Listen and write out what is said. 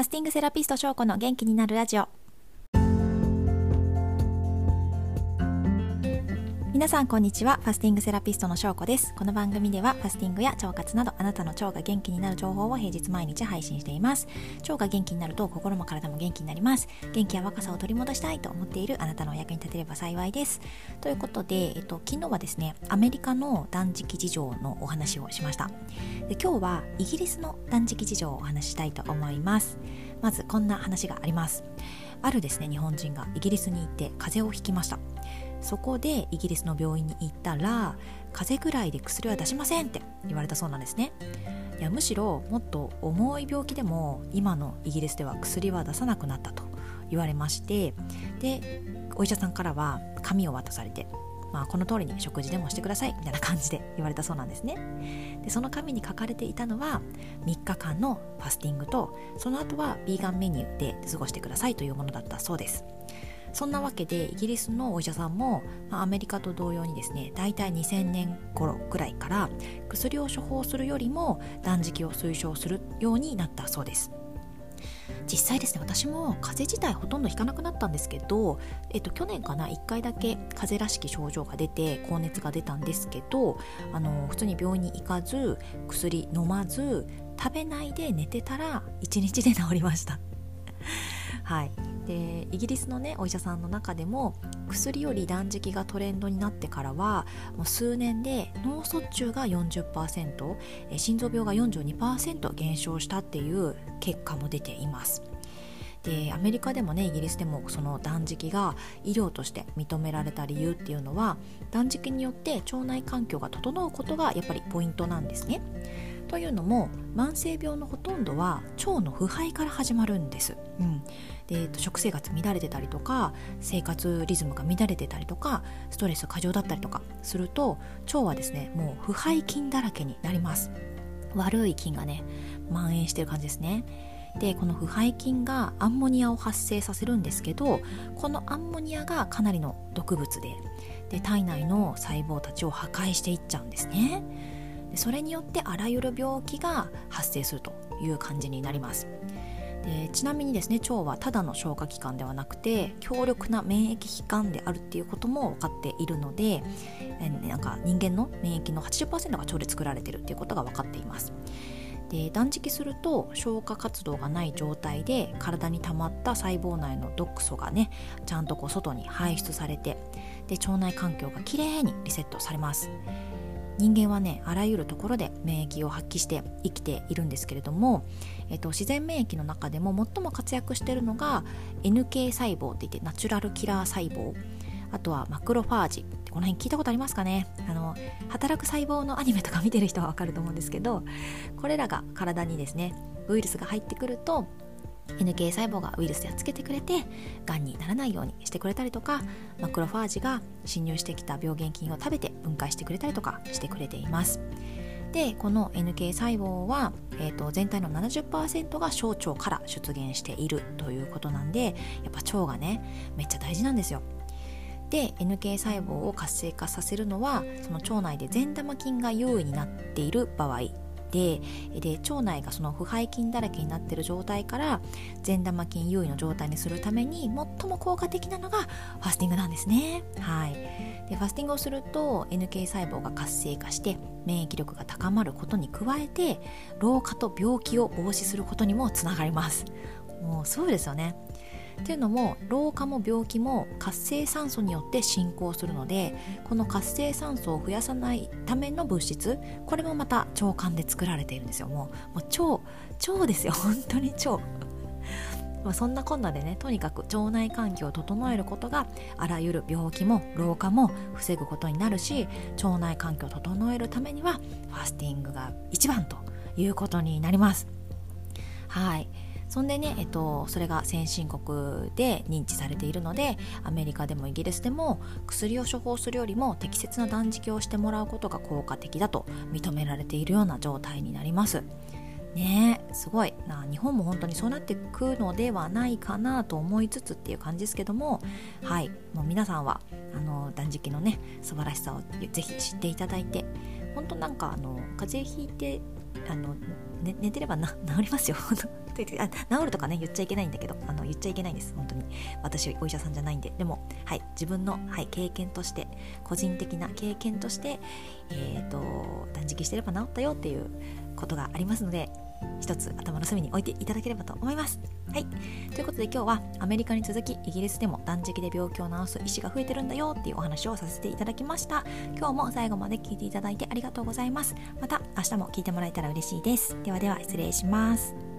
ファスティングセラピスト翔子の元気になるラジオ。皆さんこんにちは。ファスティングセラピストの翔子です。この番組ではファスティングや腸活などあなたの腸が元気になる情報を平日毎日配信しています。腸が元気になると心も体も元気になります。元気や若さを取り戻したいと思っているあなたのお役に立てれば幸いです。ということで、えっと、昨日はですねアメリカの断食事情のお話をしました。で今日はイギリスの断食事情をお話ししたいと思います。まずこんな話があります。あるですね日本人がイギリスに行って風邪をひきました。そこでイギリスの病院に行ったら風邪ぐらいで薬は出しませんって言われたそうなんですね。いやむしろもっと重い病気でも今のイギリスでは薬は出さなくなったと言われましてでお医者さんからは紙を渡されてまあ、この通りに食事でもしてくださいみたいな感じで言われたそうなんですね。でその紙に書かれていたのは3日間のファスティングとその後はヴィーガンメニューで過ごしてくださいというものだったそうです。そんなわけでイギリスのお医者さんも、まあ、アメリカと同様にですね大体2000年頃ぐらいから薬を処方するよりも断食を推奨するようになったそうです。実際ですね私も風邪自体ほとんどひかなくなったんですけど、えっと、去年かな1回だけ風邪らしき症状が出て高熱が出たんですけどあの普通に病院に行かず薬飲まず食べないで寝てたら1日で治りました。はい。でイギリスのねお医者さんの中でも薬より断食がトレンドになってからはもう数年で脳卒中が40%心臓病が42%減少したっていう結果も出ています。でアメリカでもねイギリスでもその断食が医療として認められた理由っていうのは断食によって腸内環境が整うことがやっぱりポイントなんですね。というのも慢性病のほとんどは腸の腐敗から始まるんです、うん、で食生活乱れてたりとか生活リズムが乱れてたりとかストレス過剰だったりとかすると腸はですねもう腐敗菌だらけになります。悪い菌がね蔓延してる感じですね。でこの腐敗菌がアンモニアを発生させるんですけどこのアンモニアがかなりの毒物でで体内の細胞たちを破壊していっちゃうんですね。それによってあらゆる病気が発生するという感じになります。でちなみにですね腸はただの消化器官ではなくて強力な免疫器官であるっていうことも分かっているのでなんか人間の免疫の80%が腸で作られてるっていうことが分かっています。で断食すると消化活動がない状態で体に溜まった細胞内の毒素がねちゃんとこう外に排出されてで腸内環境がきれいにリセットされます。人間はねあらゆるところで免疫を発揮して生きているんですけれども、えっと、自然免疫の中でも最も活躍しているのが NK 細胞っていってナチュラルキラー細胞。あとはマクロファージ。この辺聞いたことありますかね？あの働く細胞のアニメとか見てる人はわかると思うんですけどこれらが体にですねウイルスが入ってくると NK 細胞がウイルスやっつけてくれてがんにならないようにしてくれたりとかマクロファージが侵入してきた病原菌を食べて分解してくれたりとかしてくれています。でこの NK 細胞は、えーと、全体の70%が小腸から出現しているということなんでやっぱ腸がねめっちゃ大事なんですよ。で NK 細胞を活性化させるのはその腸内で善玉菌が優位になっている場合でで腸内がその腐敗菌だらけになっている状態から善玉菌優位の状態にするために最も効果的なのがファスティングなんですね。はい、でファスティングをすると NK 細胞が活性化して免疫力が高まることに加えて老化と病気を防止することにもつながります。もうそうですよねっていうのも老化も病気も活性酸素によって進行するのでこの活性酸素を増やさないための物質これもまた腸管で作られているんですよ。もうもう腸腸ですよ。本当に腸。まあそんなこんなでねとにかく腸内環境を整えることがあらゆる病気も老化も防ぐことになるし腸内環境を整えるためにはファスティングが一番ということになります。はい。そんでね、えっと、それが先進国で認知されているのでアメリカでもイギリスでも薬を処方するよりも適切な断食をしてもらうことが効果的だと認められているような状態になります。ねすごいな日本も本当にそうなっていくのではないかなと思いつつっていう感じですけどもはいもう皆さんはあの断食のね素晴らしさをぜひ知っていただいて本当なんかあの風邪ひいてあの、ね、寝てればな 治りますよ。治るとかね言っちゃいけないんだけどあの言っちゃいけないんです本当に。私お医者さんじゃないんで。でもはい自分の、はい、経験として個人的な経験としてえっ、ー、と断食してれば治ったよっていうことがありますので一つ頭の隅に置いていただければと思います。はい。ということで今日はアメリカに続きイギリスでも断食で病気を治す医師が増えてるんだよっていうお話をさせていただきました。今日も最後まで聞いていただいてありがとうございます。また明日も聞いてもらえたら嬉しいです。ではでは失礼します。